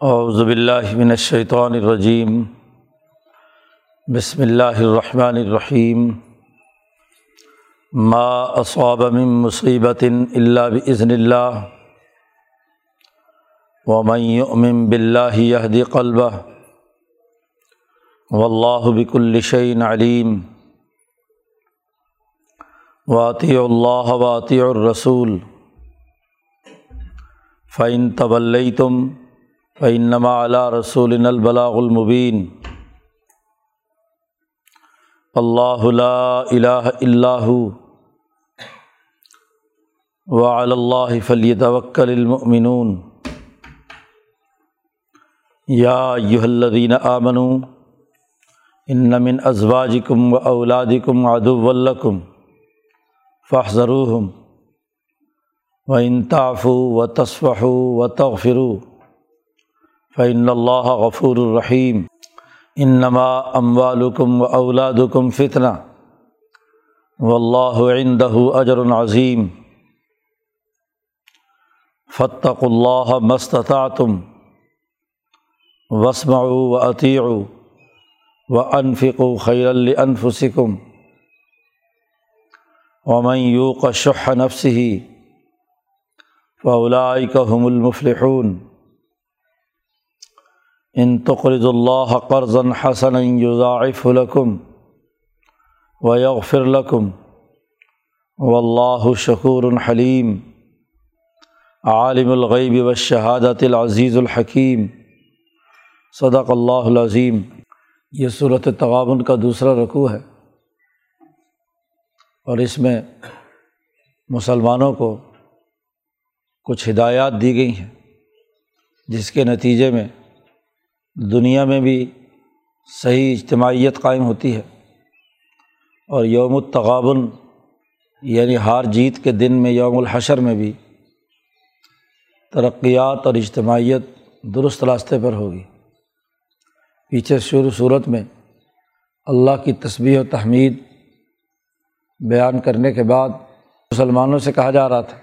اعوذ باللہ من الشیطان الرجیم۔ بسم اللہ الرحمن الرحیم۔ ما اصاب من مصیبت الا باذن اللہ۔ ومن یؤمن باللہ یہدی قلبہ۔ واللہ بكل شیء علیم۔ واطیع اللہ واطیع الرسول۔ فعن طبلیتم فعنما علیٰ رسول البلاغ المبین اللہ لا الہ اللہ وعلى اللہ فلیتوکل المؤمنون. یا ایہا الذین آمنوا ان من ازواجکم و اولادکم عدوا لکم فاحذروہم وان تعفوا وتصفحوا وتغفروا. فعن اللہ غفور الرحیم۔ انما اموالکم و اولادکم فتنہ۔ و اللہ عندہ اجر عظیم۔ فتق اللہ مستطاعتم وسمعوا و عطیعوا و انفقوا خیر الانفسکم ومن یوق شح نفسه فاولئک هم المفلحون۔ ان تقرض اللہ قرضا حسنا یضاعف لکم و یغفر لکم و اللہ شکور حلیم عالم الغیب و شہادت العزیز الحکیم صدق اللہ العظیم یہ صورت تغابن کا دوسرا رقوع ہے اور اس میں مسلمانوں کو کچھ ہدایات دی گئی ہیں جس کے نتیجے میں دنیا میں بھی صحیح اجتماعیت قائم ہوتی ہے اور یوم التغابن یعنی ہار جیت کے دن میں، یوم الحشر میں بھی ترقیات اور اجتماعیت درست راستے پر ہوگی۔ پیچھے شروع صورت میں اللہ کی تصویر و تحمید بیان کرنے کے بعد مسلمانوں سے کہا جا رہا تھا۔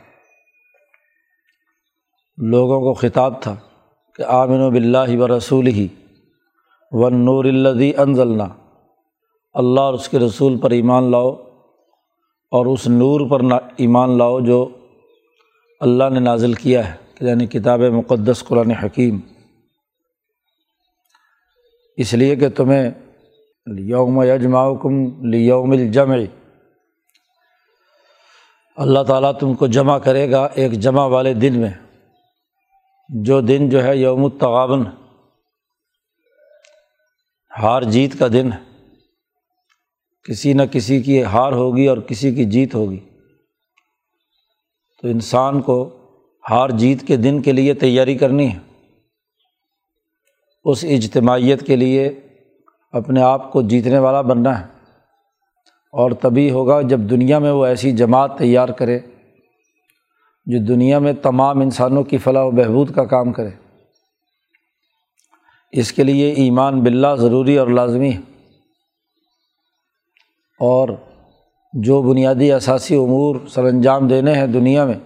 لوگوں کو خطاب تھا۔ کہ آمن و بلّہ و رسول ہی ون نور الدی انضلنا اللہ اور اس کے رسول پر ایمان لاؤ اور اس نور پر ایمان لاؤ جو اللہ نے نازل کیا ہے یعنی کتاب مقدس، قرآن حکیم۔ اس لیے کہ تمہیں یوم یجماؤکم لیوم الجمع۔ اللہ تعالیٰ تم کو جمع کرے گا ایک جمع والے دن میں۔ جو دن جو ہے یوم التغابن، ہار جیت کا دن ہے۔ کسی نہ کسی کی ہار ہوگی اور کسی کی جیت ہوگی۔ تو انسان کو ہار جیت کے دن کے لیے تیاری کرنی ہے۔ اس اجتماعیت کے لیے اپنے آپ کو جیتنے والا بننا ہے۔ اور تبھی ہوگا جب دنیا میں وہ ایسی جماعت تیار کرے۔ جو دنیا میں تمام انسانوں کی فلاح و بہبود کا کام کرے۔ اس کے لیے ایمان باللہ ضروری اور لازمی ہے۔ اور جو بنیادی اثاثی امور سر انجام دینے ہیں دنیا میں،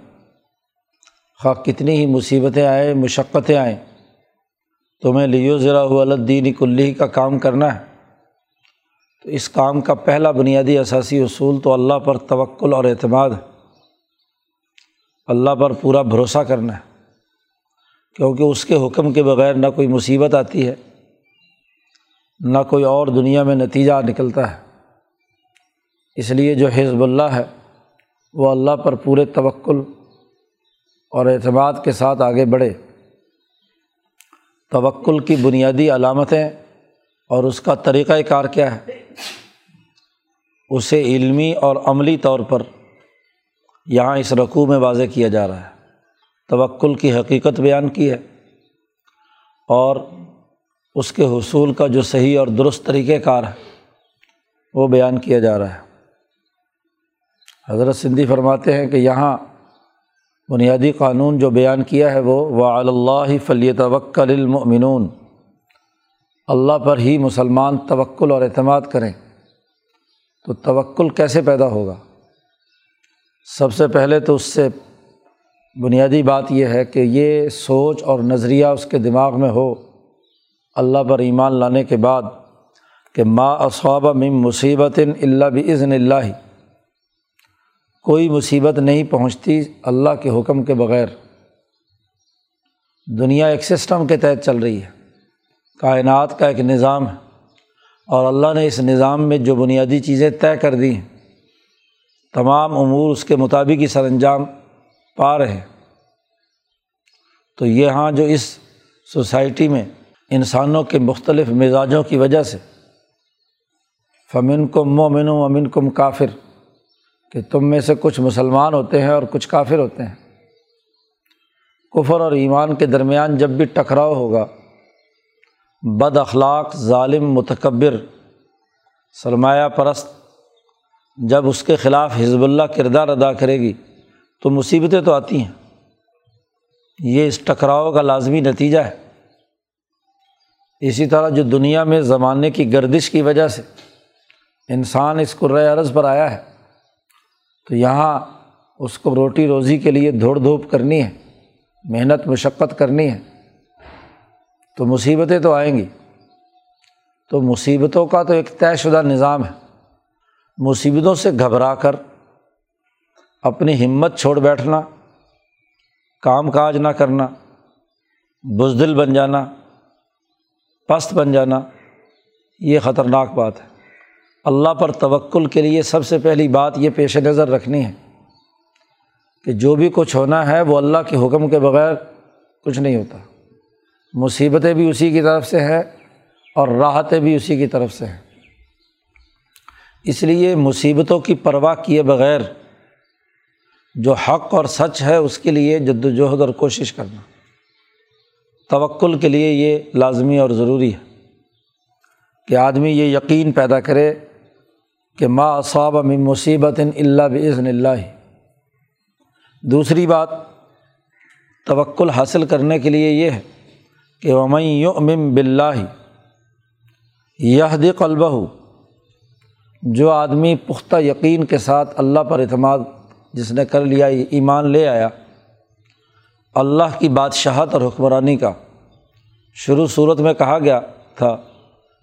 خواہ کتنی ہی مصیبتیں آئیں، مشقتیں آئیں، تمہیں لیو ذرا الدین کلی کا کام کرنا ہے۔ تو اس کام کا پہلا بنیادی اثاثی اصول تو اللہ پر توکل اور اعتماد ہے۔ اللہ پر پورا بھروسہ کرنا ہے۔ کیونکہ اس کے حکم کے بغیر نہ کوئی مصیبت آتی ہے، نہ کوئی اور دنیا میں نتیجہ نکلتا ہے۔ اس لیے جو حزب اللہ ہے، وہ اللہ پر پورے توکل اور اعتماد کے ساتھ آگے بڑھے۔ توکل کی بنیادی علامتیں اور اس کا طریقۂ کار کیا ہے، اسے علمی اور عملی طور پر یہاں اس رقوع میں واضح کیا جا رہا ہے۔ توکل کی حقیقت بیان کی ہے اور اس کے حصول کا جو صحیح اور درست طریقۂ کار ہے، وہ بیان کیا جا رہا ہے۔ حضرت سندھی فرماتے ہیں کہ یہاں بنیادی قانون جو بیان کیا ہے، وہ وعل اللہ فلی توکل المؤمنون۔ اللہ پر ہی مسلمان توکل اور اعتماد کریں۔ تو توکل کیسے پیدا ہوگا؟ سب سے پہلے تو اس سے بنیادی بات یہ ہے کہ یہ سوچ اور نظریہ اس کے دماغ میں ہو، اللہ پر ایمان لانے کے بعد کہ ما اصواب مم مصیبت اللہ بزن اللہ۔ کوئی مصیبت نہیں پہنچتی اللہ کے حکم کے بغیر۔ دنیا ایک سسٹم کے تحت چل رہی ہے۔ کائنات کا ایک نظام ہے۔ اور اللہ نے اس نظام میں جو بنیادی چیزیں طے کر دی ہیں تمام امور اس کے مطابق ہی سر انجام پا رہے ہیں۔ تو یہاں جو اس سوسائٹی میں انسانوں کے مختلف مزاجوں کی وجہ سے فمن کم مومن و امن کم کافر، کہ تم میں سے کچھ مسلمان ہوتے ہیں اور کچھ کافر ہوتے ہیں۔ کفر اور ایمان کے درمیان جب بھی ٹکراؤ ہوگا، بد اخلاق، ظالم، متکبر، سرمایہ پرست جب اس کے خلاف حزب اللہ کردار ادا کرے گی تو مصیبتیں تو آتی ہیں۔ یہ اس ٹکراؤ کا لازمی نتیجہ ہے۔ اسی طرح جو دنیا میں زمانے کی گردش کی وجہ سے انسان اس قرۂۂ عرض پر آیا ہے، تو یہاں اس کو روٹی روزی کے لیے دھوڑ دھوپ کرنی ہے، محنت مشقت کرنی ہے۔ تو مصیبتیں تو آئیں گی۔ تو مصیبتوں کا تو ایک طے شدہ نظام ہے۔ مصیبتوں سے گھبرا کر اپنی ہمت چھوڑ بیٹھنا، کام کاج نہ کرنا، بزدل بن جانا، پست بن جانا، یہ خطرناک بات ہے۔ اللہ پر توکل کے لیے سب سے پہلی بات یہ پیش نظر رکھنی ہے کہ جو بھی کچھ ہونا ہے وہ اللہ کے حکم کے بغیر کچھ نہیں ہوتا۔ مصیبتیں بھی اسی کی طرف سے ہیں اور راحتیں بھی اسی کی طرف سے ہیں۔ اس لیے مصیبتوں کی پرواہ کیے بغیر جو حق اور سچ ہے، اس کے لیے جد وجہد اور کوشش کرنا۔ توکل کے لیے یہ لازمی اور ضروری ہے کہ آدمی یہ یقین پیدا کرے کہ ما اصاب من مصیبت اللہ بزن اللہ۔ دوسری بات، توکل حاصل کرنے کے لیے یہ ہے کہ ومئی امم بلّہ یہ قلبہ جو آدمی پختہ یقین کے ساتھ اللہ پر اعتماد جس نے کر لیا ایمان لے آیا، اللہ کی بادشاہت اور حکمرانی کا شروع صورت میں کہا گیا تھا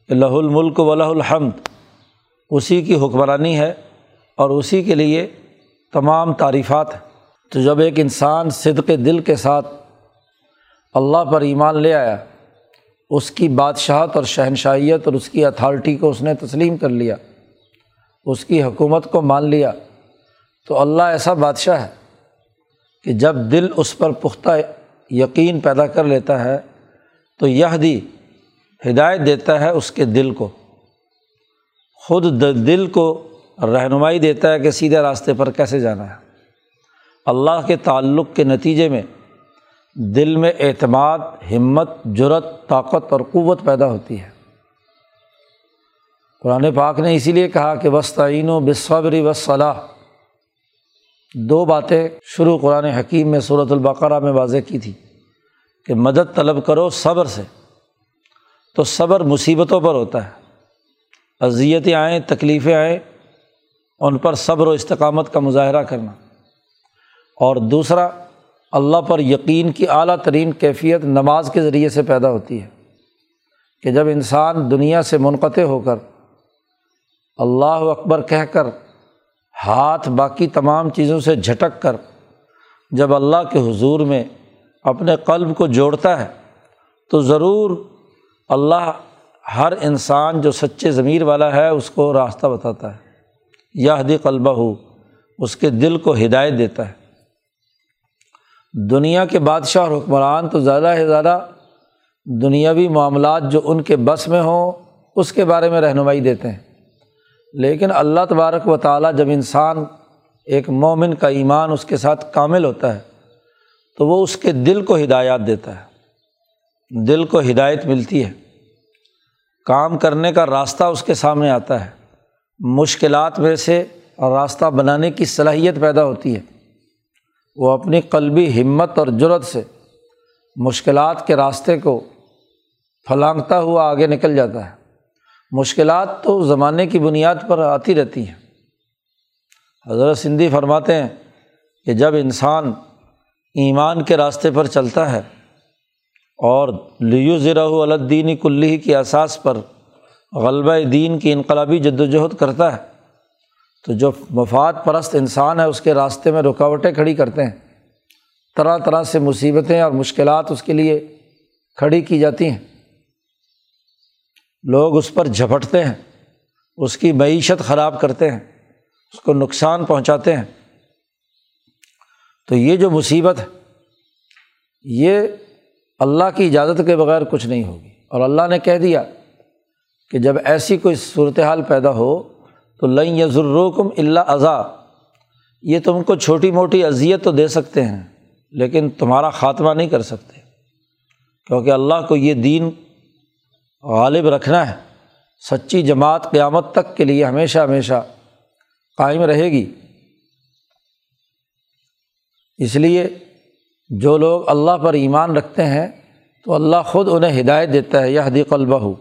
کہ لہ الملک و لہ الحمد، اسی کی حکمرانی ہے اور اسی کے لیے تمام تعریفات ہیں۔ تو جب ایک انسان صدق دل کے ساتھ اللہ پر ایمان لے آیا، اس کی بادشاہت اور شہنشاہیت اور اس کی اتھارٹی کو اس نے تسلیم کر لیا اس کی حکومت کو مان لیا تو اللہ ایسا بادشاہ ہے کہ جب دل اس پر پختہ یقین پیدا کر لیتا ہے تو یہ دی ہدایت دیتا ہے اس کے دل کو۔ خود دل کو رہنمائی دیتا ہے کہ سیدھے راستے پر کیسے جانا ہے۔ اللہ کے تعلق کے نتیجے میں دل میں اعتماد، ہمت جرت طاقت اور قوت پیدا ہوتی ہے۔ قرآن پاک نے اسی لیے کہا کہ وسطین و بصبری و صلاح دو باتیں شروع قرآن حکیم میں صورت البقرہ میں واضح کی تھی کہ مدد طلب کرو صبر سے۔ تو صبر مصیبتوں پر ہوتا ہے۔ اذیتیں آئیں، تکلیفیں آئیں، ان پر صبر و استقامت کا مظاہرہ کرنا۔ اور دوسرا، اللہ پر یقین کی اعلیٰ ترین کیفیت نماز کے ذریعے سے پیدا ہوتی ہے کہ جب انسان دنیا سے منقطع ہو کر اللہ اکبر کہہ کر ہاتھ باقی تمام چیزوں سے جھٹک کر جب اللہ کے حضور میں اپنے قلب کو جوڑتا ہے، تو ضرور اللہ ہر انسان جو سچے ضمیر والا ہے، اس کو راستہ بتاتا ہے۔ یہ حدی قلبہ ہو اس کے دل کو ہدایت دیتا ہے۔ دنیا کے بادشاہ اور حکمران تو زیادہ سے زیادہ دنیاوی معاملات جو ان کے بس میں ہوں، اس کے بارے میں رہنمائی دیتے ہیں۔ لیکن اللہ تبارک و تعالیٰ جب انسان ایک مومن کا ایمان اس کے ساتھ کامل ہوتا ہے، تو وہ اس کے دل کو ہدایات دیتا ہے۔ دل کو ہدایت ملتی ہے۔ کام کرنے کا راستہ اس کے سامنے آتا ہے۔ مشکلات میں سے راستہ بنانے کی صلاحیت پیدا ہوتی ہے۔ وہ اپنی قلبی ہمت اور جرت سے مشکلات کے راستے کو پھلانگتا ہوا آگے نکل جاتا ہے۔ مشکلات تو زمانے کی بنیاد پر آتی رہتی ہیں۔ حضرت سندھی فرماتے ہیں کہ جب انسان ایمان کے راستے پر چلتا ہے اور لیو ذرا الدین کلی کی اساس پر غلبہ دین کی انقلابی جد وجہد کرتا ہے، تو جو مفاد پرست انسان ہے، اس کے راستے میں رکاوٹیں کھڑی کرتے ہیں۔ طرح طرح سے مصیبتیں اور مشکلات اس کے لیے کھڑی کی جاتی ہیں۔ لوگ اس پر جھپٹتے ہیں، اس کی معیشت خراب کرتے ہیں، اس کو نقصان پہنچاتے ہیں۔ تو یہ جو مصیبت ہے، یہ اللہ کی اجازت کے بغیر کچھ نہیں ہوگی۔ اور اللہ نے کہہ دیا کہ جب ایسی کوئی صورت حال پیدا ہو تو لئی یزرکم اللہ اضا یہ تم کو چھوٹی موٹی اذیت تو دے سکتے ہیں، لیکن تمہارا خاتمہ نہیں کر سکتے، کیونکہ اللہ کو یہ دین غالب رکھنا ہے۔ سچی جماعت قیامت تک کے لیے ہمیشہ ہمیشہ قائم رہے گی۔ اس لیے جو لوگ اللہ پر ایمان رکھتے ہیں تو اللہ خود انہیں ہدایت دیتا ہے یہ حدیق البہ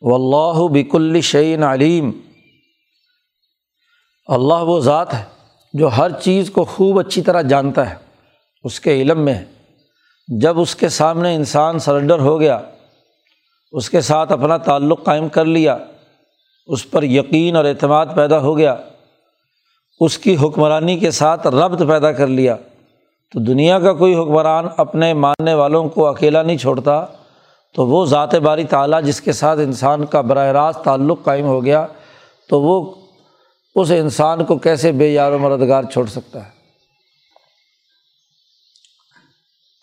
و اللہ بک الشعین علیم۔ اللہ وہ ذات ہے جو ہر چیز کو خوب اچھی طرح جانتا ہے، اس کے علم میں۔ ہے جب اس کے سامنے انسان سرنڈر ہو گیا اس کے ساتھ اپنا تعلق قائم کر لیا، اس پر یقین اور اعتماد پیدا ہو گیا۔ اس کی حکمرانی کے ساتھ ربط پیدا کر لیا۔ تو دنیا کا کوئی حکمران اپنے ماننے والوں کو اکیلا نہیں چھوڑتا، تو وہ ذات باری تعلیٰ جس کے ساتھ انسان کا براہ راست تعلق قائم ہو گیا، تو وہ اس انسان کو کیسے بے یار و مددگار چھوڑ سکتا ہے؟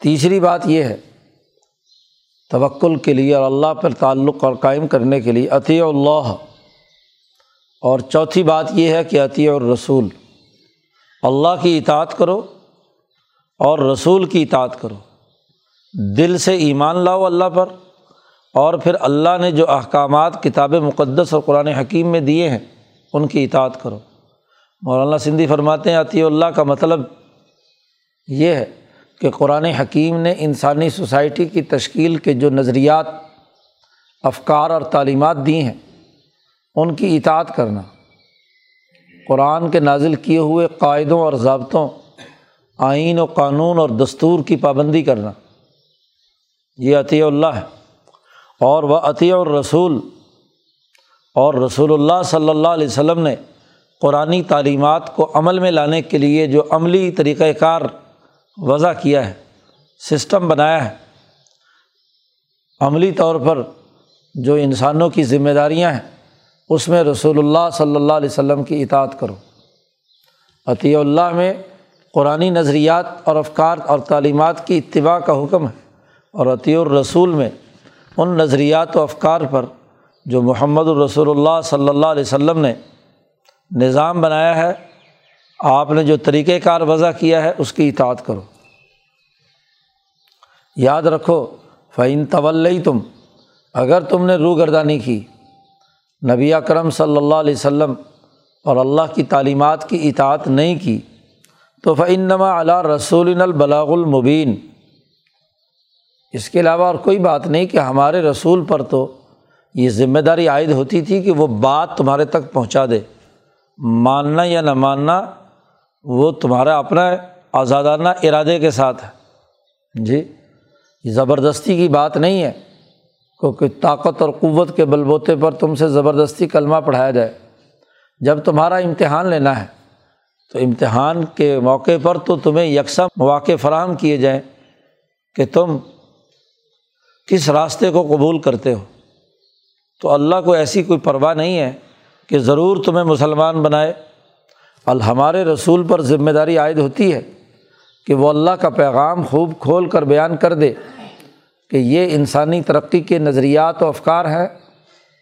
تیسری بات یہ ہے توکل کے لیے اور اللہ پر تعلق اور قائم کرنے کے لیے عطی اللہ۔ اور چوتھی بات یہ ہے کہ عطی اور رسول اللہ کی اطاعت کرو اور رسول کی اطاعت کرو۔ دل سے ایمان لاؤ اللہ پر اور پھر اللہ نے جو احکامات کتاب مقدس اور قرآن حکیم میں دیے ہیں، ان کی اطاعت کرو۔ مولانا سندھی فرماتے ہیں عطی اللہ کا مطلب یہ ہے کہ قرآن حکیم نے انسانی سوسائٹی کی تشکیل کے جو نظریات، افکار اور تعلیمات دی ہیں، ان کی اطاعت کرنا، قرآن کے نازل کیے ہوئے قاعدوں اور ضابطوں، آئین و قانون اور دستور کی پابندی کرنا، یہ عطی اللہ ہے۔ اور وہ عطی الرسول، اور رسول اللہ صلی اللہ علیہ وسلم نے قرآن تعلیمات کو عمل میں لانے کے لیے جو عملی طریقۂ کار وضع کیا ہے، سسٹم بنایا ہے۔ عملی طور پر جو انسانوں کی ذمہ داریاں ہیں، اس میں رسول اللہ صلی اللہ علیہ وسلم کی اطاعت کرو۔ عطی اللہ میں قرآن نظریات اور افکار اور تعلیمات کی اتباع کا حکم ہے اور عطی الرسول میں ان نظریات و افکار پر جو محمد الرسول اللہ صلی اللہ علیہ وسلم نے نظام بنایا ہے آپ نے جو طریقۂ کار وضع کیا ہے، اس کی اطاعت کرو۔ یاد رکھو فعین طول تم اگر تم نے روح گردانی کی، نبی اکرم صلی اللہ علیہ و سلم اور اللہ کی تعلیمات کی اطاعت نہیں کی، تو فعنما علیٰ رسول البلاغ المبین اس کے علاوہ اور کوئی بات نہیں کہ ہمارے رسول پر تو یہ ذمہ داری عائد ہوتی تھی کہ وہ بات تمہارے تک پہنچا دے۔ ماننا یا نہ ماننا وہ تمہارا اپنا آزادانہ ارادے کے ساتھ ہے۔ جی زبردستی کی بات نہیں ہے کیونکہ طاقت اور قوت کے بل بوتے پر تم سے زبردستی کلمہ پڑھایا جائے۔ جب تمہارا امتحان لینا ہے، تو امتحان کے موقع پر تو تمہیں یکساں مواقع فراہم کیے جائیں کہ تم کس راستے کو قبول کرتے ہو۔ تو اللہ کو ایسی کوئی پرواہ نہیں ہے کہ ضرور تمہیں مسلمان بنائے۔ ہمارے رسول پر ذمہ داری عائد ہوتی ہے کہ وہ اللہ کا پیغام خوب کھول کر بیان کر دے کہ یہ انسانی ترقی کے نظریات و افکار ہیں،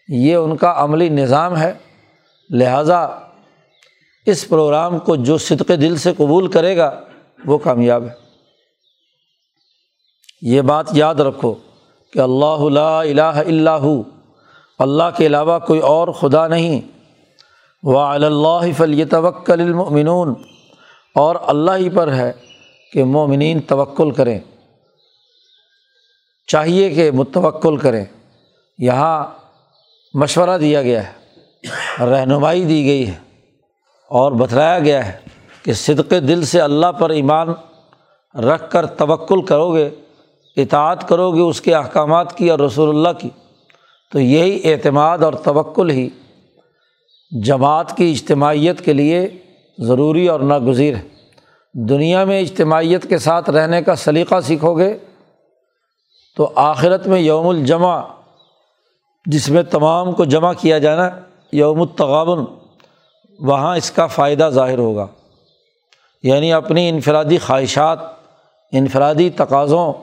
یہ ان کا عملی نظام ہے، لہٰذا اس پروگرام کو جو صدق دل سے قبول کرے گا وہ کامیاب ہے۔ یہ بات یاد رکھو کہ اللہ الہ اللہ اللہ کے علاوہ کوئی اور خدا نہیں۔ و اللہ فلی توکل المؤمنون۔ اور اللہ ہی پر ہے کہ مومنین توکل کریں۔ چاہیے کہ متوکل کریں۔ یہاں مشورہ دیا گیا ہے، رہنمائی دی گئی ہے اور بتلایا گیا ہے کہ صدق دل سے اللہ پر ایمان رکھ کر توکل کرو گے اطاعت کرو گے اس کے احکامات کی اور رسول اللہ کی۔ تو یہی اعتماد اور توکل ہی جماعت کی اجتماعیت کے لیے ضروری اور ناگزیر ہے۔ دنیا میں اجتماعیت کے ساتھ رہنے کا سلیقہ سیکھو گے تو آخرت میں یوم الجمع، جس میں تمام کو جمع کیا جانا، یوم التغابن، وہاں اس کا فائدہ ظاہر ہوگا۔ یعنی اپنی انفرادی خواہشات، انفرادی تقاضوں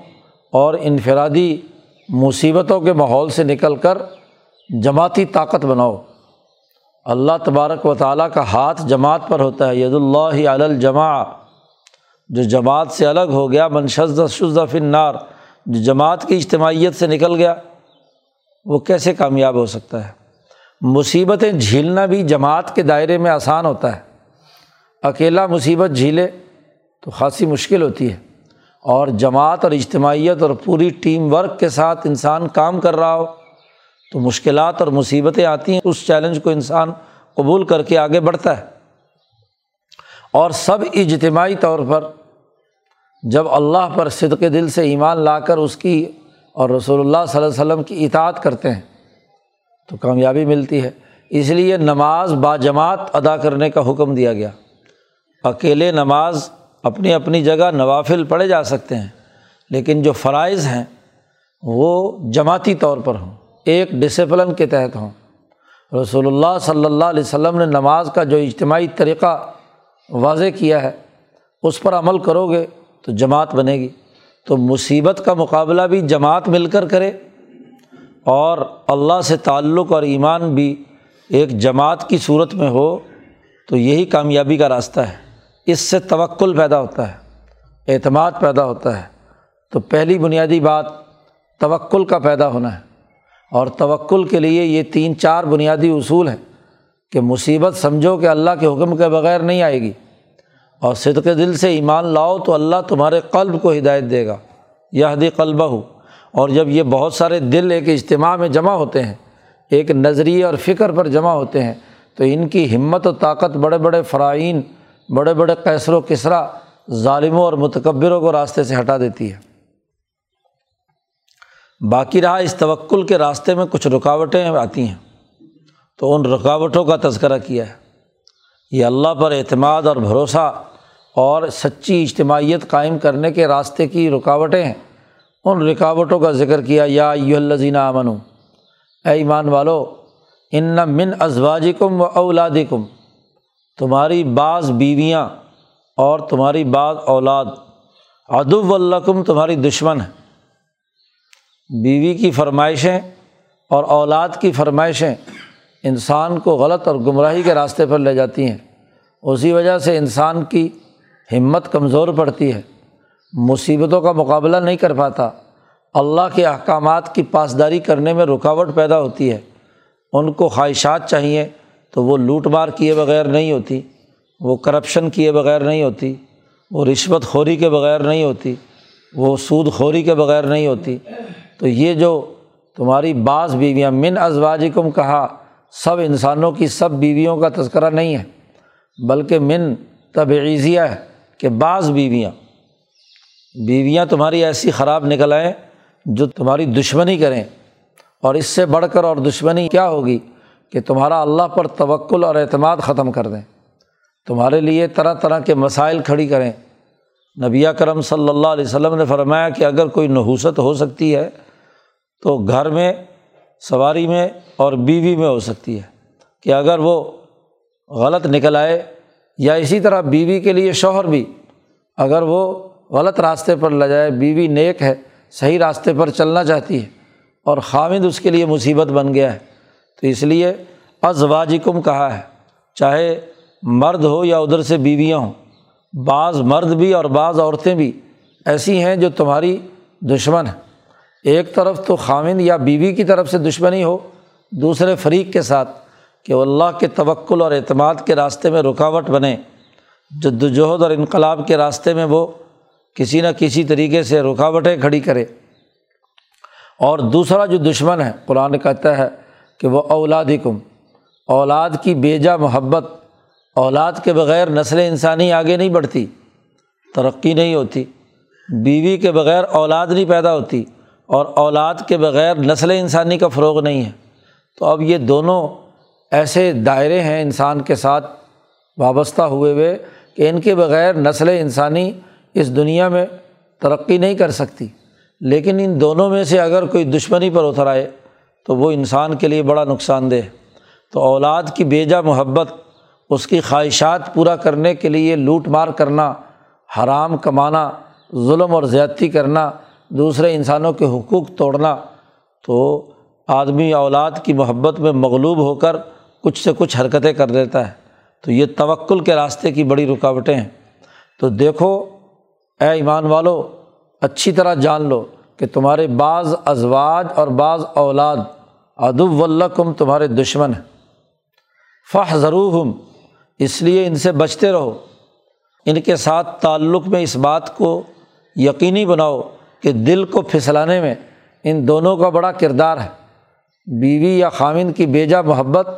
اور انفرادی مصیبتوں کے ماحول سے نکل کر جماعتی طاقت بناؤ۔ اللہ تبارک و تعالیٰ کا ہاتھ جماعت پر ہوتا ہے، ید اللہ الجماع، جو جماعت سے الگ ہو گیا منشز شزہ فنار جو جماعت کی اجتماعیت سے نکل گیا، وہ کیسے کامیاب ہو سکتا ہے؟ مصیبتیں جھیلنا بھی جماعت کے دائرے میں آسان ہوتا ہے۔ اکیلا مصیبت جھیلے تو خاصی مشکل ہوتی ہے۔ اور جماعت اور اجتماعیت اور پوری ٹیم ورک کے ساتھ انسان کام کر رہا ہو تو مشکلات اور مصیبتیں آتی ہیں، اس چیلنج کو انسان قبول کر کے آگے بڑھتا ہے۔ اور سب اجتماعی طور پر جب اللہ پر صدق دل سے ایمان لا کر اس کی اور رسول اللہ صلی اللہ علیہ وسلم کی اطاعت کرتے ہیں، تو کامیابی ملتی ہے۔ اس لیے نماز با جماعت ادا کرنے کا حکم دیا گیا۔ اکیلے نماز اپنی اپنی جگہ نوافل پڑھے جا سکتے ہیں، لیکن جو فرائض ہیں وہ جماعتی طور پر ہوں۔ ایک ڈسپلن کے تحت ہوں۔ رسول اللہ صلی اللہ علیہ وسلم نے نماز کا جو اجتماعی طریقہ واضح کیا ہے، اس پر عمل کرو گے تو جماعت بنے گی۔ تو مصیبت کا مقابلہ بھی جماعت مل کر کرے اور اللہ سے تعلق اور ایمان بھی ایک جماعت کی صورت میں ہو تو یہی کامیابی کا راستہ ہے۔ اس سے توکل پیدا ہوتا ہے، اعتماد پیدا ہوتا ہے۔ تو پہلی بنیادی بات توکل کا پیدا ہونا ہے۔ اور توکل کے لیے یہ تین چار بنیادی اصول ہیں کہ مصیبت سمجھو کہ اللہ کے حکم کے بغیر نہیں آئے گی اور صدق دل سے ایمان لاؤ تو اللہ تمہارے قلب کو ہدایت دے گا یہ حدی قلبہ ہو اور جب یہ بہت سارے دل ایک اجتماع میں جمع ہوتے ہیں، ایک نظریے اور فکر پر جمع ہوتے ہیں، تو ان کی ہمت و طاقت بڑے بڑے فرائین، بڑے بڑے کیسر و کسرا ظالموں اور متکبروں کو راستے سے ہٹا دیتی ہے۔ باقی رہا اس توکل کے راستے میں کچھ رکاوٹیں آتی ہیں۔ تو ان رکاوٹوں کا تذکرہ کیا ہے۔ یہ اللہ پر اعتماد اور بھروسہ اور سچی اجتماعیت قائم کرنے کے راستے کی رکاوٹیں ہیں۔ ان رکاوٹوں کا ذکر کیا، یا یو الزین امن اے ایمان والو، ان من ازواجی کم و اولادی کم تمہاری بعض بیویاں اور تمہاری بعض اولاد ادب الکم تمہاری دشمن ہے۔ بیوی کی فرمائشیں اور اولاد کی فرمائشیں انسان کو غلط اور گمراہی کے راستے پر لے جاتی ہیں۔ اسی وجہ سے انسان کی ہمت کمزور پڑتی ہے۔ مصیبتوں کا مقابلہ نہیں کر پاتا۔ اللہ کے احکامات کی پاسداری کرنے میں رکاوٹ پیدا ہوتی ہے۔ ان کو خواہشات چاہیے تو وہ لوٹ مار کیے بغیر نہیں ہوتی۔ وہ کرپشن کیے بغیر نہیں ہوتی۔ وہ رشوت خوری کے بغیر نہیں ہوتی۔ وہ سود خوری کے بغیر نہیں ہوتی۔ تو یہ جو تمہاری بعض بیویاں من ازواجکم کہا، سب انسانوں کی سب بیویوں کا تذکرہ نہیں ہے، بلکہ من تبعیضیہ ہے کہ بعض بیویاں۔ بیویاں تمہاری ایسی خراب نکل آئیں جو تمہاری دشمنی کریں۔ اور اس سے بڑھ کر اور دشمنی کیا ہوگی؟ کہ تمہارا اللہ پر توکل اور اعتماد ختم کر دیں۔ تمہارے لیے طرح طرح کے مسائل کھڑی کریں۔ نبی کرم صلی اللہ علیہ وسلم نے فرمایا کہ اگر کوئی نحوست ہو سکتی ہے تو گھر میں، سواری میں اور بیوی میں ہو سکتی ہے کہ اگر وہ غلط نکل آئے یا اسی طرح بیوی کے لیے شوہر بھی اگر وہ غلط راستے پر لے جائے بیوی نیک ہے، صحیح راستے پر چلنا چاہتی ہے اور خامد اس کے لیے مصیبت بن گیا ہے، تو اس لیے ازواجکم کہا ہے، چاہے مرد ہو یا ادھر سے بیویاں ہوں، بعض مرد بھی اور بعض عورتیں بھی ایسی ہیں جو تمہاری دشمن ہیں۔ ایک طرف تو خامن یا بیوی کی طرف سے دشمنی ہو، دوسرے فریق کے ساتھ کہ وہ اللہ کے توکل اور اعتماد کے راستے میں رکاوٹ بنے۔ جد وجہد اور انقلاب کے راستے میں وہ کسی نہ کسی طریقے سے رکاوٹیں کھڑی کرے۔ اور دوسرا جو دشمن ہے، قرآن کہتا ہے کہ وہ اولاد کم اولاد کی بیجا محبت، اولاد کے بغیر نسل انسانی آگے نہیں بڑھتی، ترقی نہیں ہوتی، بیوی کے بغیر اولاد نہیں پیدا ہوتی۔ اور اولاد کے بغیر نسل انسانی کا فروغ نہیں ہے۔ تو اب یہ دونوں ایسے دائرے ہیں انسان کے ساتھ وابستہ ہوئے ہوئے کہ ان کے بغیر نسل انسانی اس دنیا میں ترقی نہیں کر سکتی۔ لیکن ان دونوں میں سے اگر کوئی دشمنی پر اتر آئے تو وہ انسان کے لیے بڑا نقصان دہ۔ تو اولاد کی بیجا محبت، اس کی خواہشات پورا کرنے کے لیے لوٹ مار کرنا، حرام کمانا، ظلم اور زیادتی کرنا دوسرے انسانوں کے حقوق توڑنا تو آدمی اولاد کی محبت میں مغلوب ہو کر کچھ سے کچھ حرکتیں کر دیتا ہے۔ تو یہ توکل کے راستے کی بڑی رکاوٹیں ہیں۔ تو دیکھو، اے ایمان والو، اچھی طرح جان لو کہ تمہارے بعض ازواج اور بعض اولاد ادب الکم تمہارے دشمن ہیں۔ فح ضرور ہم اس لیے ان سے بچتے رہو۔ ان کے ساتھ تعلق میں اس بات کو یقینی بناؤ کہ دل کو پھسلانے میں ان دونوں کا بڑا کردار ہے۔ بیوی یا خامن کی بیجا محبت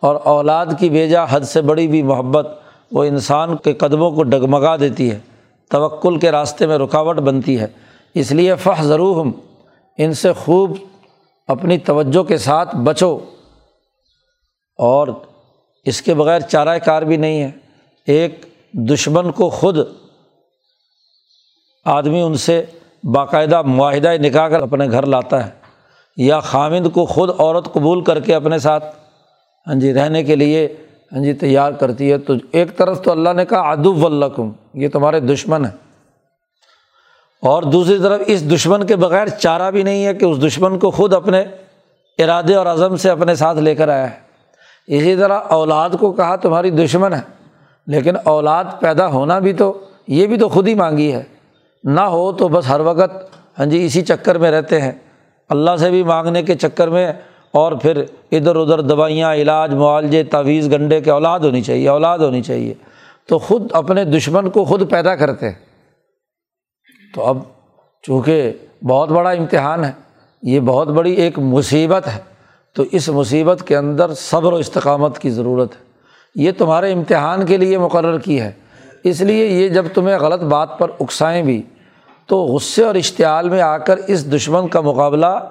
اور اولاد کی بیجا حد سے بڑی بھی محبت وہ انسان کے قدموں کو ڈگمگا دیتی ہے، توکل کے راستے میں رکاوٹ بنتی ہے۔ اس لیے فح ضرور ہم ان سے خوب اپنی توجہ کے ساتھ بچو۔ اور اس کے بغیر چارہ کار بھی نہیں ہے۔ ایک دشمن کو خود آدمی ان سے باقاعدہ معاہدہ نکاح کر اپنے گھر لاتا ہے یا خامد کو خود عورت قبول کر کے اپنے ساتھ ہاں جی رہنے کے لیے ہاں جی تیار کرتی ہے۔ تو ایک طرف تو اللہ نے کہا ادب الکم یہ تمہارے دشمن ہیں۔ اور دوسری طرف اس دشمن کے بغیر چارہ بھی نہیں ہے کہ اس دشمن کو خود اپنے ارادے اور عزم سے اپنے ساتھ لے کر آیا ہے۔ اسی طرح اولاد کو کہا، تمہاری دشمن ہے، لیکن اولاد پیدا ہونا بھی تو، یہ بھی تو خود ہی مانگی ہے۔ نہ ہو تو بس ہر وقت ہاں جی اسی چکر میں رہتے ہیں۔ اللہ سے بھی مانگنے کے چکر میں اور پھر ادھر ادھر دوائیاں، علاج، معالجے، تعویذ، گنڈے کے اولاد ہونی چاہیے، اولاد ہونی چاہیے۔ تو خود اپنے دشمن کو خود پیدا کرتے ہیں۔ تو اب چونکہ بہت بڑا امتحان ہے، یہ بہت بڑی ایک مصیبت ہے۔ تو اس مصیبت کے اندر صبر و استقامت کی ضرورت ہے۔ یہ تمہارے امتحان کے لیے مقرر کی ہے۔ اس لیے یہ جب تمہیں غلط بات پر اکسائیں بھی، تو غصے اور اشتعال میں آ کر اس دشمن کا مقابلہ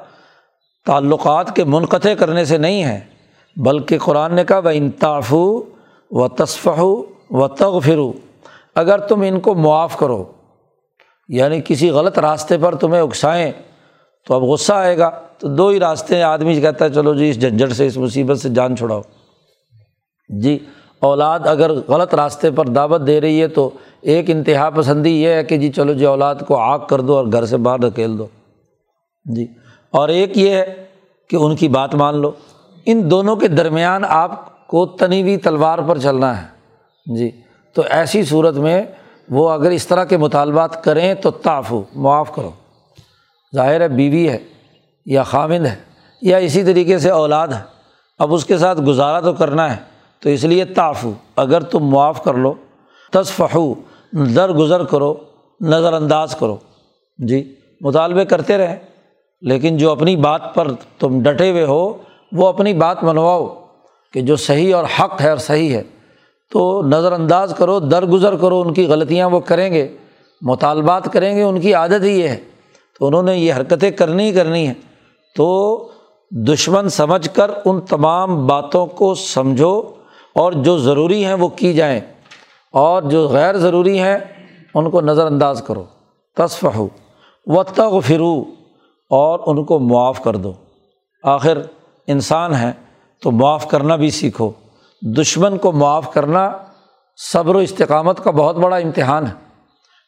تعلقات کے منقطع کرنے سے نہیں ہے، بلکہ قرآن نے کہا وہ انتاف و تصفہ و تغفرو اگر تم ان کو معاف کرو یعنی کسی غلط راستے پر تمہیں اکسائیں، تو اب غصہ آئے گا۔ تو دو ہی راستے ہیں۔ آدمی کہتا ہے، چلو جی اس جھنجھٹ سے، اس مصیبت سے جان چھڑاؤ۔ جی۔ اولاد اگر غلط راستے پر دعوت دے رہی ہے تو ایک انتہا پسندی یہ ہے کہ جی چلو جی اولاد کو آگ کر دو اور گھر سے باہر دھکیل دو۔ جی۔ اور ایک یہ ہے کہ ان کی بات مان لو۔ ان دونوں کے درمیان آپ کو تنی ہوئی تلوار پر چلنا ہے۔ جی۔ تو ایسی صورت میں وہ اگر اس طرح کے مطالبات کریں تو تعفو، معاف کرو۔ ظاہر ہے بیوی ہے یا خامند ہے یا اسی طریقے سے اولاد ہے۔ اب اس کے ساتھ گزارا تو کرنا ہے۔ تو اس لیے تعفو، اگر تم معاف کر لو، تصفحو، درگزر کرو نظر انداز کرو۔ جی مطالبے کرتے رہیں لیکن جو اپنی بات پر تم ڈٹے ہوئے ہو، وہ اپنی بات منواؤ کہ جو صحیح اور حق ہے اور صحیح ہے۔ تو نظر انداز کرو، درگزر کرو، ان کی غلطیاں وہ کریں گے، مطالبات کریں گے، ان کی عادت ہی یہ ہے۔ تو انہوں نے یہ حرکتیں کرنی ہی کرنی ہیں۔ تو دشمن سمجھ کر ان تمام باتوں کو سمجھو۔ اور جو ضروری ہیں وہ کی جائیں اور جو غیر ضروری ہیں ان کو نظر انداز کرو تصف ہو و تغ اور ان کو معاف کر دو۔ آخر انسان ہیں تو معاف کرنا بھی سیکھو۔ دشمن کو معاف کرنا صبر و استقامت کا بہت بڑا امتحان ہے۔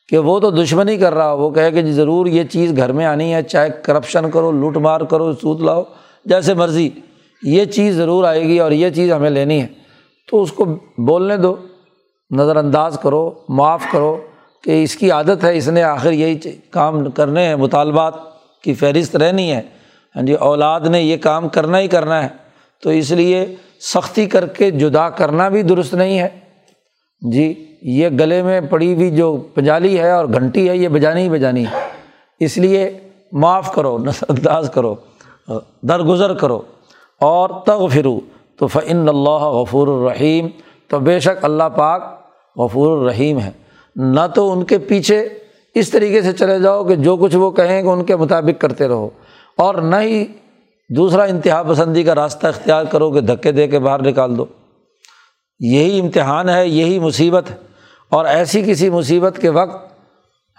کہ وہ تو دشمن ہی کر رہا، وہ کہے کہ جی ضرور یہ چیز گھر میں آنی ہے، چاہے کرپشن کرو، لوٹ مار کرو، سود لاؤ، جیسے مرضی۔ یہ چیز ضرور آئے گی اور یہ چیز ہمیں لینی ہے۔ تو اس کو بولنے دو نظر انداز کرو، معاف کرو کہ اس کی عادت ہے، اس نے آخر یہی کام کرنے ہیں، مطالبات کی فہرست رہنی ہے۔ ہاں جی اولاد نے یہ کام کرنا ہی کرنا ہے۔ تو اس لیے سختی کر کے جدا کرنا بھی درست نہیں ہے۔ جی یہ گلے میں پڑی ہوئی جو پنجالی ہے اور گھنٹی ہے، یہ بجانی ہی بجانی ہے۔ اس لیے معاف کرو نظر انداز کرو، درگزر کرو اور تغ فرو تو فعن اللہ غفور الرحیم تو بے شک اللہ پاک غفور الرحیم ہے۔ نہ تو ان کے پیچھے اس طریقے سے چلے جاؤ کہ جو کچھ وہ کہیں گے ان کے مطابق کرتے رہو اور نہ ہی دوسرا انتہا پسندی کا راستہ اختیار کرو کہ دھکے دے کے باہر نکال دو۔ یہی امتحان ہے، یہی مصیبت ہے اور ایسی کسی مصیبت کے وقت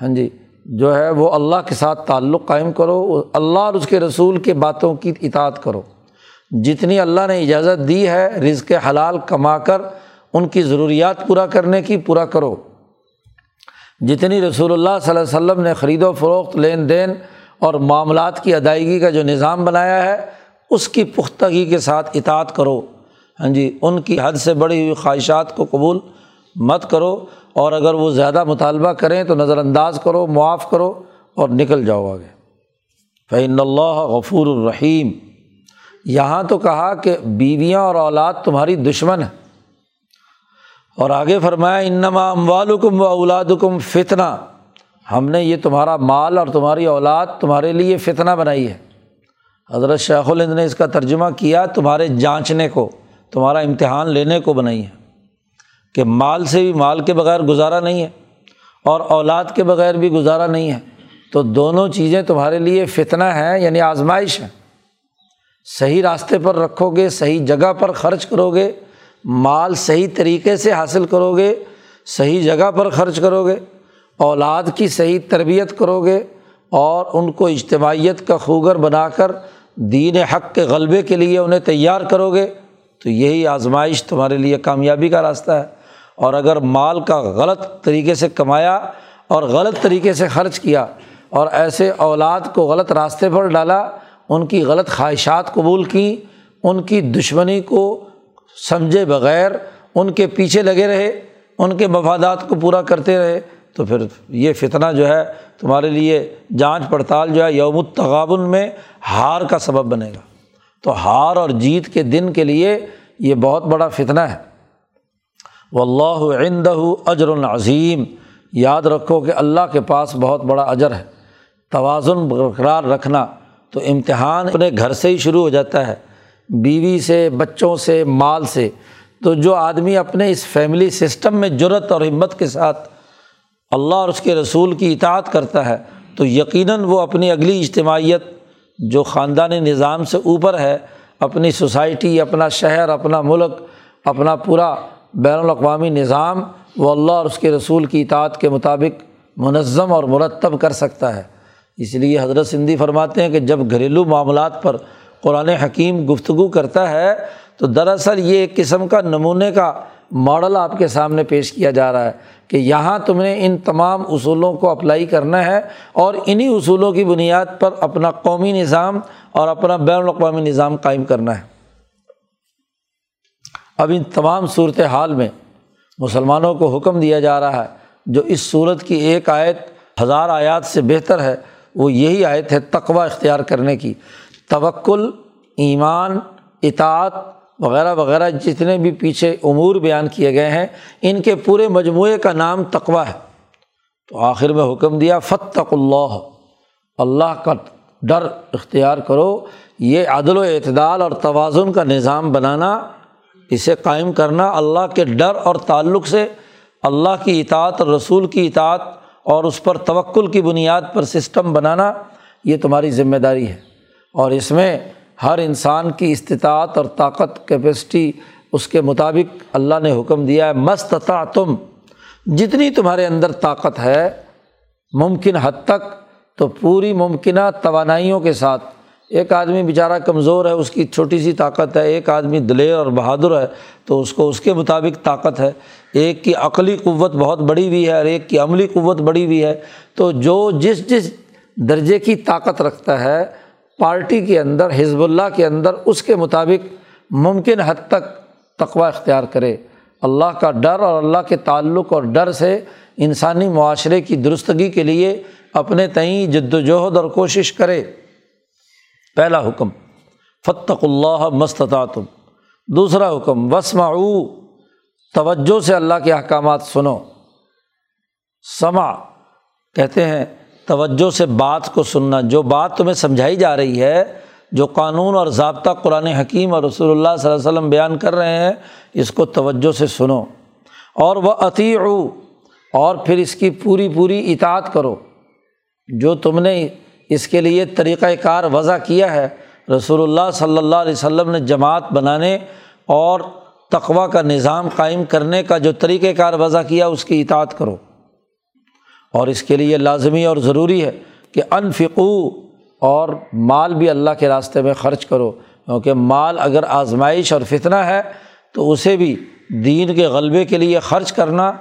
ہاں جی جو ہے وہ اللہ کے ساتھ تعلق قائم کرو، اللہ اور اس کے رسول کے باتوں کی اطاعت کرو۔ جتنی اللہ نے اجازت دی ہے رزق حلال کما کر، ان کی ضروریات پورا کرنے کی، پورا کرو۔ جتنی رسول اللہ صلی اللہ علیہ وسلم نے خرید و فروخت، لین دین اور معاملات کی ادائیگی کا جو نظام بنایا ہے، اس کی پختگی کے ساتھ اطاعت کرو۔ ہاں جی ان کی حد سے بڑی ہوئی خواہشات کو قبول مت کرو اور اگر وہ زیادہ مطالبہ کریں تو نظر انداز کرو، معاف کرو اور نکل جاؤ آگے۔ فعین اللہ غفور الرحیم یہاں تو کہا کہ بیویاں اور اولاد تمہاری دشمن ہے اور آگے فرمایا، انما اموالکم و اولادکم فتنہ۔ ہم نے یہ تمہارا مال اور تمہاری اولاد تمہارے لیے فتنہ بنائی ہے۔ حضرت شیخ الند نے اس کا ترجمہ کیا، تمہارے جانچنے کو، تمہارا امتحان لینے کو بنائی ہے۔ کہ مال سے بھی مال کے بغیر گزارا نہیں ہے اور اولاد کے بغیر بھی گزارا نہیں ہے۔ تو دونوں چیزیں تمہارے لیے فتنہ ہیں یعنی آزمائش ہیں۔ صحیح راستے پر رکھو گے، صحیح جگہ پر خرچ کرو گے، مال صحیح طریقے سے حاصل کرو گے، صحیح جگہ پر خرچ کرو گے، اولاد کی صحیح تربیت کرو گے اور ان کو اجتماعیت کا خوگر بنا کر دین حق کے غلبے کے لیے انہیں تیار کرو گے۔ تو یہی آزمائش تمہارے لیے کامیابی کا راستہ ہے۔ اور اگر مال کا غلط طریقے سے کمایا اور غلط طریقے سے خرچ کیا اور ایسے اولاد کو غلط راستے پر ڈالا ان کی غلط خواہشات قبول کیں ان کی دشمنی کو سمجھے بغیر، ان کے پیچھے لگے رہے، ان کے مفادات کو پورا کرتے رہے، تو پھر یہ فتنہ جو ہے تمہارے لیے جانچ پڑتال جو ہے یوم التغابن میں ہار کا سبب بنے گا۔ تو ہار اور جیت کے دن کے لیے یہ بہت بڑا فتنہ ہے۔ و اللہ عندہ اجر العظیم یاد رکھو کہ اللہ کے پاس بہت بڑا اجر ہے۔ توازن برقرار رکھنا۔ تو امتحان اپنے گھر سے ہی شروع ہو جاتا ہے، بیوی سے، بچوں سے، مال سے۔ تو جو آدمی اپنے اس فیملی سسٹم میں جرت اور ہمت کے ساتھ اللہ اور اس کے رسول کی اطاعت کرتا ہے، تو یقیناً وہ اپنی اگلی اجتماعیت جو خاندانی نظام سے اوپر ہے، اپنی سوسائٹی، اپنا شہر، اپنا ملک، اپنا پورا بین الاقوامی نظام، وہ اللہ اور اس کے رسول کی اطاعت کے مطابق منظم اور مرتب کر سکتا ہے۔ اس لیے حضرت سندھی فرماتے ہیں کہ جب گھریلو معاملات پر قرآن حکیم گفتگو کرتا ہے، تو دراصل یہ ایک قسم کا نمونے کا ماڈل آپ کے سامنے پیش کیا جا رہا ہے کہ یہاں تم نے ان تمام اصولوں کو اپلائی کرنا ہے اور انہیں اصولوں کی بنیاد پر اپنا قومی نظام اور اپنا بین الاقوامی نظام قائم کرنا ہے۔ اب ان تمام صورت حال میں مسلمانوں کو حکم دیا جا رہا ہے، جو اس صورت کی ایک آیت ہزار آیات سے بہتر ہے وہ یہی آیت ہے تقوا اختیار کرنے کی۔ توکل، ایمان، اطاعت وغیرہ وغیرہ جتنے بھی پیچھے امور بیان کیے گئے ہیں، ان کے پورے مجموعے کا نام تقوا ہے۔ تو آخر میں حکم دیا فتق اللہ اللہ کا ڈر اختیار کرو۔ یہ عدل و اعتدال اور توازن کا نظام بنانا، اسے قائم کرنا، اللہ کے ڈر اور تعلق سے، اللہ کی اطاعت اور رسول کی اطاعت اور اس پر توکل کی بنیاد پر سسٹم بنانا یہ تمہاری ذمہ داری ہے اور اس میں ہر انسان کی استطاعت اور طاقت کیپیسٹی اس کے مطابق اللہ نے حکم دیا ہے مستطاع تم جتنی تمہارے اندر طاقت ہے، ممکن حد تک تو پوری ممکنہ توانائیوں کے ساتھ۔ ایک آدمی بیچارہ کمزور ہے، اس کی چھوٹی سی طاقت ہے، ایک آدمی دلیر اور بہادر ہے تو اس کو اس کے مطابق طاقت ہے۔ ایک کی عقلی قوت بہت بڑی ہوئی ہے اور ایک کی عملی قوت بڑی ہوئی ہے، تو جو جس جس درجے کی طاقت رکھتا ہے، پارٹی کے اندر، حزب اللہ کے اندر، اس کے مطابق ممکن حد تک تقوا اختیار کرے۔ اللہ کا ڈر اور اللہ کے تعلق اور ڈر سے انسانی معاشرے کی درستگی کے لیے اپنے تئیں جد وجہد اور کوشش کرے۔ پہلا حکم فتق اللہ مستطاطم دوسرا حکم وسمعو توجہ سے اللہ کے احکامات سنو۔ سما کہتے ہیں، توجہ سے بات کو سننا۔ جو بات تمہیں سمجھائی جا رہی ہے، جو قانون اور ضابطہ قرآن حکیم اور رسول اللہ صلی اللہ علیہ وسلم بیان کر رہے ہیں، اس کو توجہ سے سنو۔ اور وہ عطی اور پھر اس کی پوری پوری اطاعت کرو۔ جو تم نے اس کے لیے طریقۂ کار وضع کیا ہے، رسول اللہ صلی اللہ علیہ وسلم نے جماعت بنانے اور تقوا کا نظام قائم کرنے کا جو طریقۂ کار وضع کیا، اس کی اطاعت کرو۔ اور اس کے لیے لازمی اور ضروری ہے کہ انفقو اور مال بھی اللہ کے راستے میں خرچ کرو۔ کیونکہ مال اگر آزمائش اور فتنہ ہے تو اسے بھی دین کے غلبے کے لیے خرچ کرنا،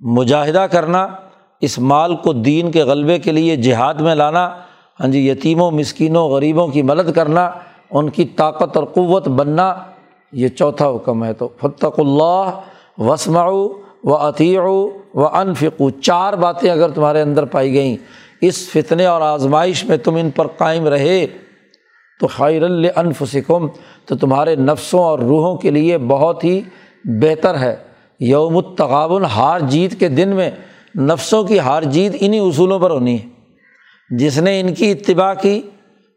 مجاہدہ کرنا، اس مال کو دین کے غلبے کے لیے جہاد میں لانا ہاں جی یتیموں، مسکینوں، غریبوں کی مدد کرنا، ان کی طاقت اور قوت بننا یہ چوتھا حکم ہے تو فتق اللہ وسماؤ و عطیع و انفقو چار باتیں اگر تمہارے اندر پائی گئیں، اس فتنے اور آزمائش میں تم ان پر قائم رہے تو خیر النف سکم تو تمہارے نفسوں اور روحوں کے لیے بہت ہی بہتر ہے۔ یوم التغابن، ہار جیت کے دن میں نفسوں کی ہار جیت انہیں اصولوں پر ہونی ہے۔ جس نے ان کی اتباع کی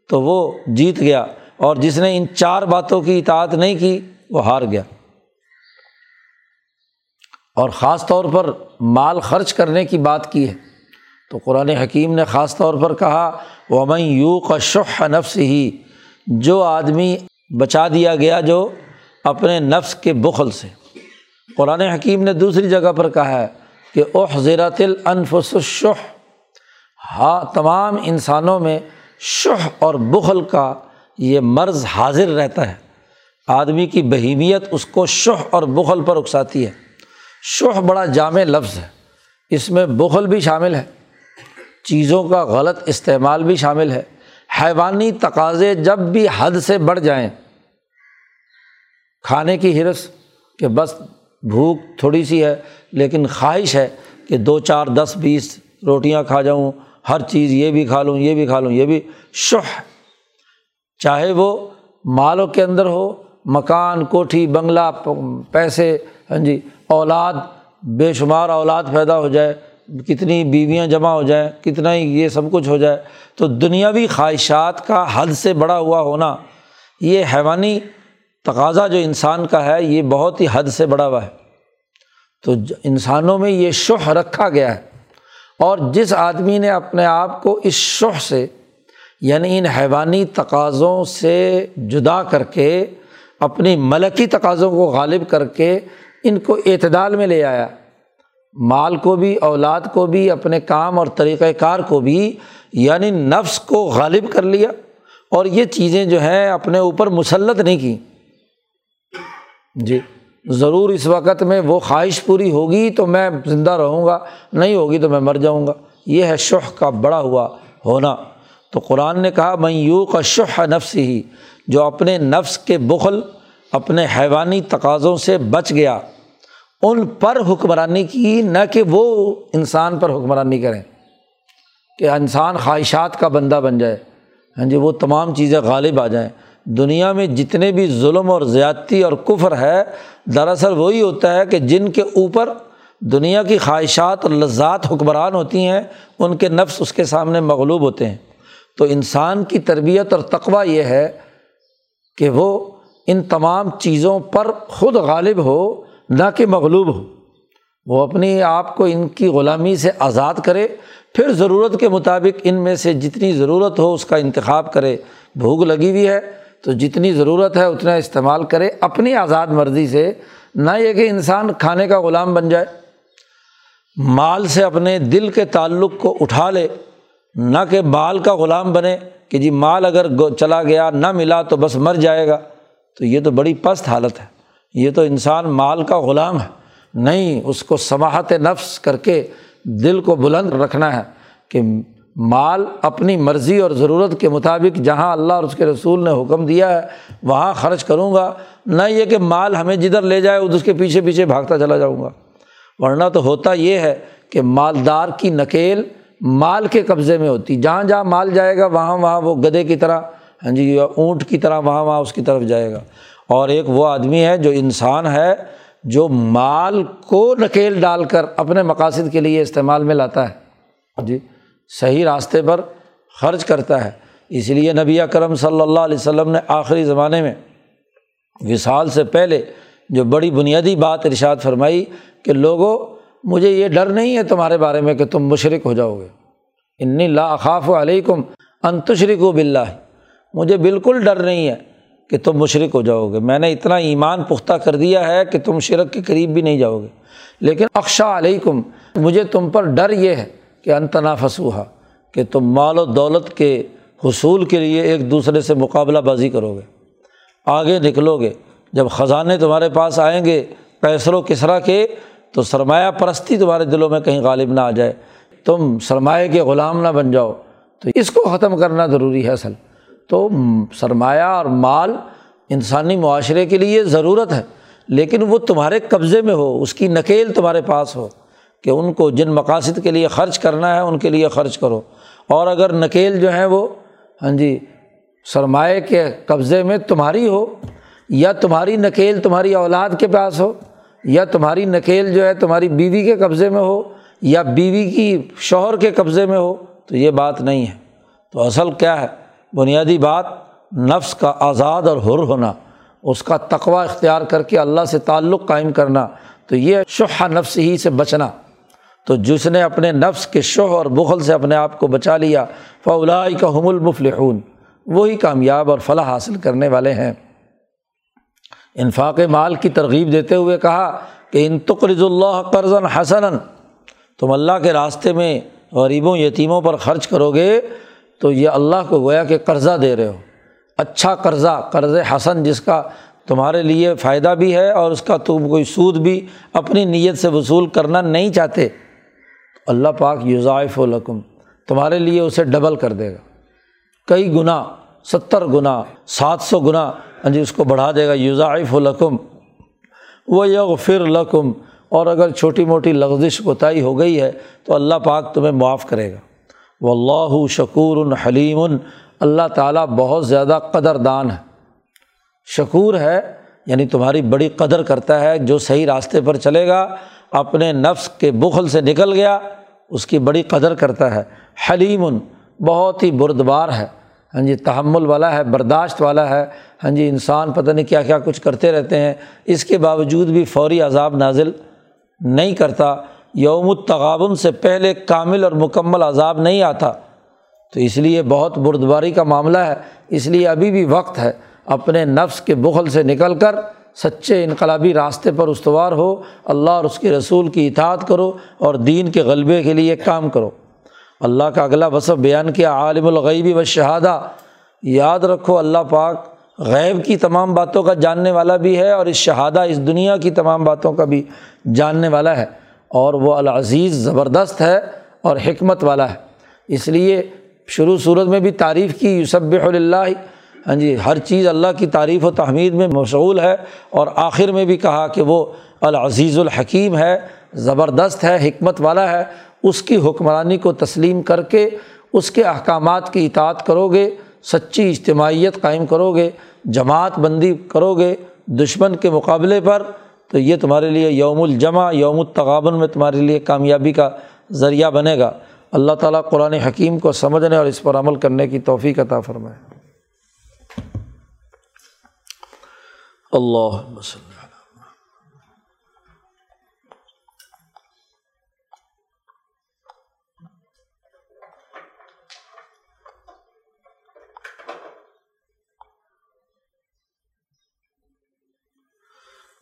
تو وہ جیت گیا۔ اور جس نے ان چار باتوں کی اطاعت نہیں کی، وہ ہار گیا۔ اور خاص طور پر مال خرچ کرنے کی بات کی ہے۔ تو قرآن حکیم نے خاص طور پر کہا وہ میں یو کا شخ نفس ہی جو آدمی بچا دیا گیا جو اپنے نفس کے بخل سے۔ قرآن حکیم نے دوسری جگہ پر کہا ہے کہ اوہ زیرت النفس الشح۔ ہاں تمام انسانوں میں شہ اور بخل کا یہ مرض حاضر رہتا ہے۔ آدمی کی بہیمیت اس کو شہ اور بخل پر اکساتی ہے۔ شہ بڑا جامع لفظ ہے۔ اس میں بخل بھی شامل ہے۔ چیزوں کا غلط استعمال بھی شامل ہے۔ حیوانی تقاضے جب بھی حد سے بڑھ جائیں۔ کھانے کی ہرس کہ بس بھوک تھوڑی سی ہے، لیکن خواہش ہے کہ دو، چار، دس، بیس روٹیاں کھا جاؤں، ہر چیز یہ بھی کھا لوں، یہ بھی کھا لوں، یہ بھی۔ شہ چاہے وہ مالوں کے اندر ہو، مکان، کوٹھی، بنگلہ، پیسے ہاں جی اولاد، بے شمار اولاد پیدا ہو جائے، کتنی بیویاں جمع ہو جائیں، کتنا ہی یہ سب کچھ ہو جائے، تو دنیاوی خواہشات کا حد سے بڑا ہوا ہونا، یہ حیوانی تقاضا جو انسان کا ہے، یہ بہت ہی حد سے بڑا ہوا ہے۔ تو انسانوں میں یہ شہ رکھا گیا ہے۔ اور جس آدمی نے اپنے آپ کو اس شہ سے یعنی ان حیوانی تقاضوں سے جدا کر کے، اپنی ملکی تقاضوں کو غالب کر کے ان کو اعتدال میں لے آیا۔ مال کو بھی، اولاد کو بھی، اپنے کام اور طریقۂ کار کو بھی یعنی نفس کو غالب کر لیا اور یہ چیزیں جو ہیں اپنے اوپر مسلط نہیں کی۔ جی ضرور اس وقت میں وہ خواہش پوری ہوگی تو میں زندہ رہوں گا، نہیں ہوگی تو میں مر جاؤں گا۔ یہ ہے شہ کا بڑا ہوا ہونا۔ تو قرآن نے کہا میں یوں کا شہ نفس ہی جو اپنے نفس کے بخل، اپنے حیوانی تقاضوں سے بچ گیا، ان پر حکمرانی کی، نہ کہ وہ انسان پر حکمرانی کریں کہ انسان خواہشات کا بندہ بن جائے۔ ہاں جی وہ تمام چیزیں غالب آ جائیں۔ دنیا میں جتنے بھی ظلم اور زیادتی اور کفر ہے، دراصل وہی ہوتا ہے کہ جن کے اوپر دنیا کی خواہشات اور لذات حکمران ہوتی ہیں، ان کے نفس اس کے سامنے مغلوب ہوتے ہیں۔ تو انسان کی تربیت اور تقوی یہ ہے کہ وہ ان تمام چیزوں پر خود غالب ہو، نہ کہ مغلوب ہو۔ وہ اپنی آپ کو ان کی غلامی سے آزاد کرے، پھر ضرورت کے مطابق ان میں سے جتنی ضرورت ہو اس کا انتخاب کرے۔ بھوک لگی ہوئی ہے تو جتنی ضرورت ہے اتنا استعمال کرے اپنی آزاد مرضی سے، نہ یہ کہ انسان کھانے کا غلام بن جائے۔ مال سے اپنے دل کے تعلق کو اٹھا لے۔ نہ کہ مال کا غلام بنے کہ جی مال اگر چلا گیا، نہ ملا تو بس مر جائے گا۔ تو یہ تو بڑی پست حالت ہے۔ یہ تو انسان مال کا غلام ہے۔ نہیں، اس کو سماہت نفس کر کے دل کو بلند رکھنا ہے کہ مال اپنی مرضی اور ضرورت کے مطابق جہاں اللہ اور اس کے رسول نے حکم دیا ہے، وہاں خرچ کروں گا۔ نہ یہ کہ مال ہمیں جدھر لے جائے، اس کے پیچھے پیچھے بھاگتا چلا جاؤں گا۔ ورنہ تو ہوتا یہ ہے کہ مالدار کی نکیل مال کے قبضے میں ہوتی۔ جہاں جہاں مال جائے گا، وہاں وہاں وہ گدے کی طرح ہاں جی اونٹ کی طرح، وہاں وہاں اس کی طرف جائے گا۔ اور ایک وہ آدمی ہے جو انسان ہے، جو مال کو نکیل ڈال کر اپنے مقاصد کے لیے استعمال میں لاتا ہے۔ جی صحیح راستے پر خرچ کرتا ہے۔ اس لیے نبی کرم صلی اللہ علیہ وسلم نے آخری زمانے میں، وصال سے پہلے جو بڑی بنیادی بات ارشاد فرمائی کہ لوگوں مجھے یہ ڈر نہیں ہے تمہارے بارے میں کہ تم مشرق ہو جاؤ گے۔ انی لا اخاف علیکم انتشرک و بلّہ مجھے بالکل ڈر نہیں ہے کہ تم مشرق ہو جاؤ گے۔ میں نے اتنا ایمان پختہ کر دیا ہے کہ تم شرک کے قریب بھی نہیں جاؤ گے۔ لیکن اکشا علیکم، مجھے تم پر ڈر یہ ہے کہ انتنا فسوحا کہ تم مال و دولت کے حصول کے لیے ایک دوسرے سے مقابلہ بازی کرو گے۔ آگے نکلو گے۔ جب خزانے تمہارے پاس آئیں گے پیسر و کسرا کے تو سرمایہ پرستی تمہارے دلوں میں کہیں غالب نہ آ جائے۔ تم سرمایہ کے غلام نہ بن جاؤ۔ تو اس کو ختم کرنا ضروری ہے اصل۔ تو سرمایہ اور مال انسانی معاشرے کے لیے ضرورت ہے، لیکن وہ تمہارے قبضے میں ہو، اس کی نکیل تمہارے پاس ہو کہ ان کو جن مقاصد کے لیے خرچ کرنا ہے، ان کے لیے خرچ کرو۔ اور اگر نکیل جو ہے وہ ہاں جی سرمایہ کے قبضے میں تمہاری ہو یا تمہاری نکیل تمہاری اولاد کے پاس ہو یا تمہاری نکیل جو ہے تمہاری بیوی کے قبضے میں ہو یا بیوی کی شوہر کے قبضے میں ہو، تو یہ بات نہیں ہے۔ تو اصل کیا ہے؟ بنیادی بات، نفس کا آزاد اور حر ہونا، اس کا تقوا اختیار کر کے اللہ سے تعلق قائم کرنا، تو یہ شہ نفس ہی سے بچنا۔ تو جس نے اپنے نفس کے شوہ اور بخل سے اپنے آپ کو بچا لیا فلاح کا حم المفلحون، وہی کامیاب اور فلاح حاصل کرنے والے ہیں۔ انفاق مال کی ترغیب دیتے ہوئے کہا کہ ان تقرض اللہ قرض حسن تم اللہ کے راستے میں غریبوں، یتیموں پر خرچ کرو گے تو یہ اللہ کو گویا کہ قرضہ دے رہے ہو۔ اچھا قرضہ، قرض حسن، جس کا تمہارے لیے فائدہ بھی ہے اور اس کا تم کوئی سود بھی اپنی نیت سے وصول کرنا نہیں چاہتے۔ اللہ پاک یوزائف القم تمہارے لیے اسے ڈبل کر دے گا۔ کئی گنا ستر گنا سات سو گنا ہاں جی اس کو بڑھا دے گا یوزائف القم وہ یغ فر لقم اور اگر چھوٹی موٹی لغزش کوتاہی ہو گئی ہے تو اللہ پاک تمہیں معاف کرے گا۔ و اللہ شکور الحلیم اللہ تعالیٰ بہت زیادہ قدر دان ہے۔ شکور ہے یعنی تمہاری بڑی قدر کرتا ہے، جو صحیح راستے پر چلے گا، اپنے نفس کے بخل سے نکل گیا، اس کی بڑی قدر کرتا ہے۔ حلیم بہت ہی بردبار ہے۔ ہاں جی تحمل والا ہے، برداشت والا ہے۔ ہاں جی انسان پتہ نہیں کیا کیا کچھ کرتے رہتے ہیں۔ اس کے باوجود بھی فوری عذاب نازل نہیں کرتا۔ یوم التغابن سے پہلے کامل اور مکمل عذاب نہیں آتا۔ تو اس لیے بہت بردباری کا معاملہ ہے۔ اس لیے ابھی بھی وقت ہے۔ اپنے نفس کے بغل سے نکل کر سچے انقلابی راستے پر استوار ہو۔ اللہ اور اس کے رسول کی اطاعت کرو اور دین کے غلبے کے لیے کام کرو۔ اللہ کا اگلا وصف بیان کیا، عالم الغیبی و شہادہ یاد رکھو، اللہ پاک غیب کی تمام باتوں کا جاننے والا بھی ہے اور اس شہادہ، اس دنیا کی تمام باتوں کا بھی جاننے والا ہے۔ اور وہ العزیز، زبردست ہے اور حکمت والا ہے۔ اس لیے شروع صورت میں بھی تعریف کی یوسب اللہ ہاں جی ہر چیز اللہ کی تعریف و تحمید میں مشغول ہے۔ اور آخر میں بھی کہا کہ وہ العزیز الحکیم ہے، زبردست ہے، حکمت والا ہے۔ اس کی حکمرانی کو تسلیم کر کے اس کے احکامات کی اطاعت کرو گے سچی اجتماعیت قائم کرو گے جماعت بندی کرو گے دشمن کے مقابلے پر، تو یہ تمہارے لیے یوم الجمع، یوم التغابن میں تمہارے لیے کامیابی کا ذریعہ بنے گا۔ اللہ تعالیٰ قرآن حکیم کو سمجھنے اور اس پر عمل کرنے کی توفیق عطا فرمائے۔ اللہ وسلم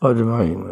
اجمعین